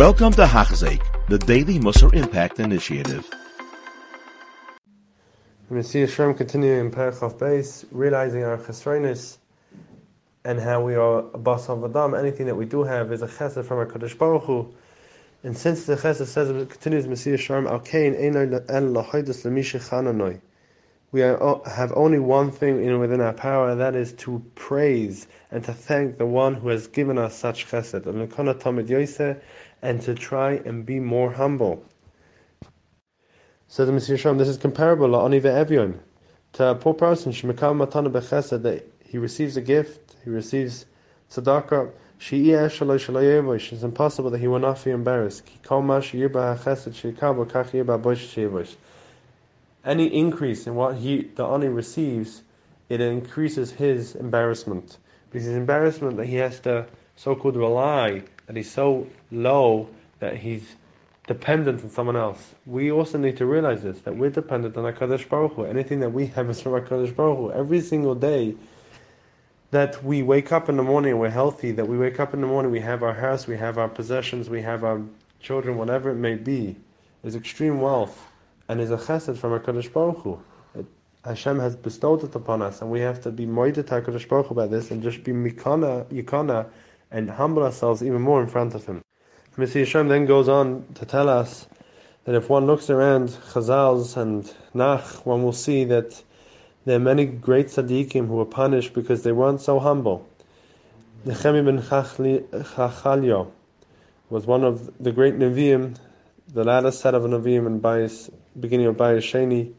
Welcome to Hachzik, the Daily Musar Impact Initiative. We see Hashem continuing in Perchov base, realizing our chesronis and how we are a bas of Adam. Anything that we do have is a chesed from our Kadosh Baruch Hu. And since the chesed says continues, Mesilas Yesharim al kain einar el lahaydus lemisha chananoi. We are, have only one thing in within our power, and that is to praise and to thank the one who has given us such chesed. And to try and be more humble. Says the Messiah this is comparable to a poor person, that he receives a gift, he receives tzedakah, it's impossible that he will not feel embarrassed. Any increase in what he the ani receives, it increases his embarrassment. Because his embarrassment that he has to so called rely, that he's so low that he's dependent on someone else. We also need to realize this that we're dependent on HaKadosh Baruch Hu. Anything that we have is from HaKadosh Baruch Hu. Every single day that we wake up in the morning we're healthy, that we wake up in the morning, we have our house, we have our possessions, we have our children, whatever it may be, is extreme wealth and is a chesed from HaKadosh Baruch Hu. Hashem has bestowed it upon us, and we have to be moidet HaKadosh Baruch Hu about this and just be mikana, yikana, and humble ourselves even more in front of Him. Mr. Hashem then goes on to tell us that if one looks around Chazals and Nach, one will see that there are many great tzaddikim who were punished because they weren't so humble. Nehemiah ben Chachalio was one of the great Nevi'im, the latter set of Nevi'im in Bayis, beginning of Bayis Sheni.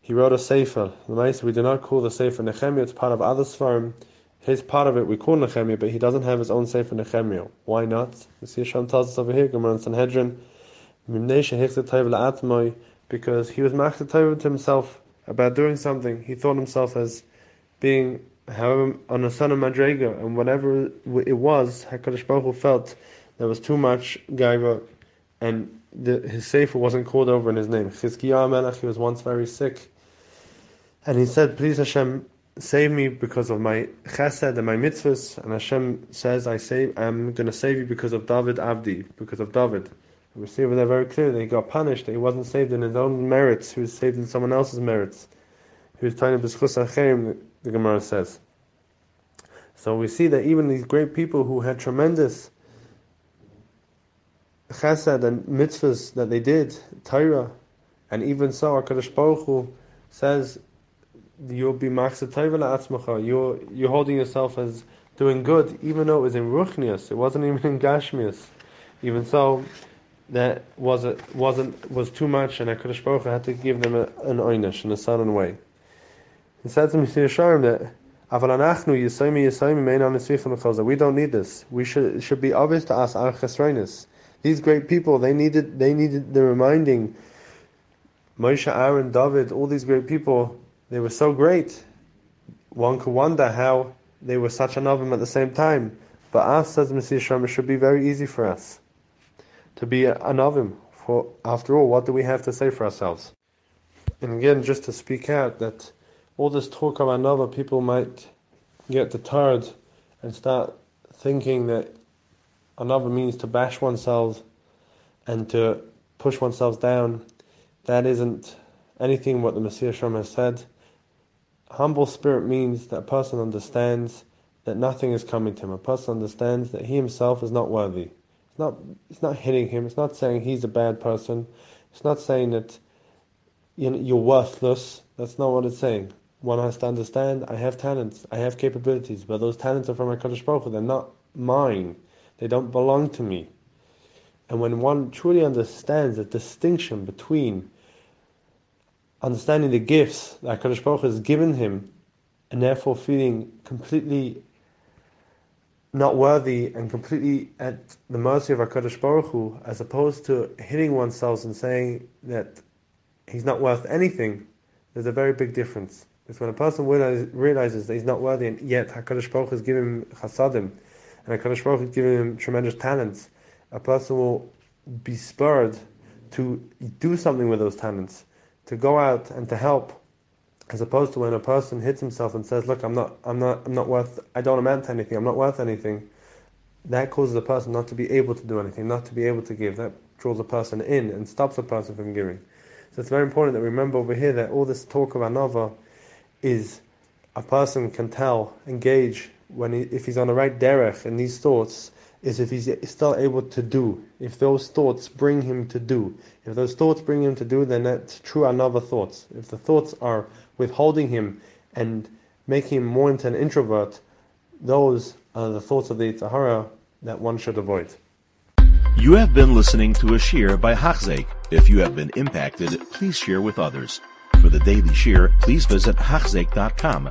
He wrote a Sefer. The we do not call the Sefer Nehemiah, it's part of other Sfarim his part of it we call Nehemiah, but he doesn't have his own Sefer Nehemiah. Why not? The see Hashem tells us over here, Gemara in Sanhedrin, because he was machzat to himself about doing something. He thought himself as being however on a son of Madrega, and whatever it was, Hakadosh Baruch Hu felt there was too much gaiva, and the, his sefer wasn't called over in his name. Chizkiah Melech, he was once very sick, and he said, "Please Hashem, save me because of my chesed and my mitzvahs. And Hashem says, I save, I'm going to save you because of David Abdi, because of David. And we see over there very clearly that he got punished, that he wasn't saved in his own merits, he was saved in someone else's merits. He was trying to b'schus achayim, the Gemara says. So we see that even these great people who had tremendous chesed and mitzvahs that they did, Torah, and even so, HaKadosh Baruch Hu says you'll be atzmacha. You're you're holding yourself as doing good, even though it was in ruchnius. It wasn't even in gashmius. Even so, that was it wasn't was too much, and Hakadosh Baruch Hu had to give them a, an einish in a sudden way. He said to Mesilas Yesharim that. We don't need this. We should it should be obvious to us our chesronis. These great people, they needed they needed the reminding. Moshe, Aaron, David, all these great people, they were so great. One could wonder how they were such an anav at the same time. But us, says Mesilas Yesharim, it should be very easy for us to be an anav. For after all, what do we have to say for ourselves? And again, just to speak out that all this talk of anava, people might get deterred and start thinking that anava means to bash oneself and to push oneself down. That isn't anything what the Mesilas Yesharim has said humble spirit means that a person understands that nothing is coming to him. A person understands that he himself is not worthy. It's not, it's not hitting him. It's not saying he's a bad person. It's not saying that you're worthless. That's not what it's saying. One has to understand, I have talents, I have capabilities, but those talents are from HaKadosh Baruch Hu. They're not mine. They don't belong to me. And when one truly understands the distinction between understanding the gifts that HaKadosh Baruch has given him, and therefore feeling completely not worthy and completely at the mercy of HaKadosh Baruch Hu, as opposed to hitting oneself and saying that he's not worth anything, there's a very big difference. Because when a person realizes that he's not worthy, and yet HaKadosh Baruch Hu has given him chasadim, and HaKadosh Baruch Hu has given him tremendous talents, a person will be spurred to do something with those talents to go out and to help, as opposed to when a person hits himself and says, "Look, I'm not, I'm not, I'm not worth. I don't amount to anything. I'm not worth anything." that causes a person not to be able to do anything, not to be able to give. That draws a person in and stops a person from giving. So it's very important that we remember over here that all this talk of anava is a person can tell, engage when he, if he's on the right derech in these thoughts, is if he's still able to do. If those thoughts bring him to do. If those thoughts bring him to do, then that's true anava thoughts. If the thoughts are withholding him and making him more into an introvert, those are the thoughts of the Tahara that one should avoid. You have been listening to a shir by Hachzeik. If you have been impacted, please share with others. For the daily shir, please visit Hachzeik.com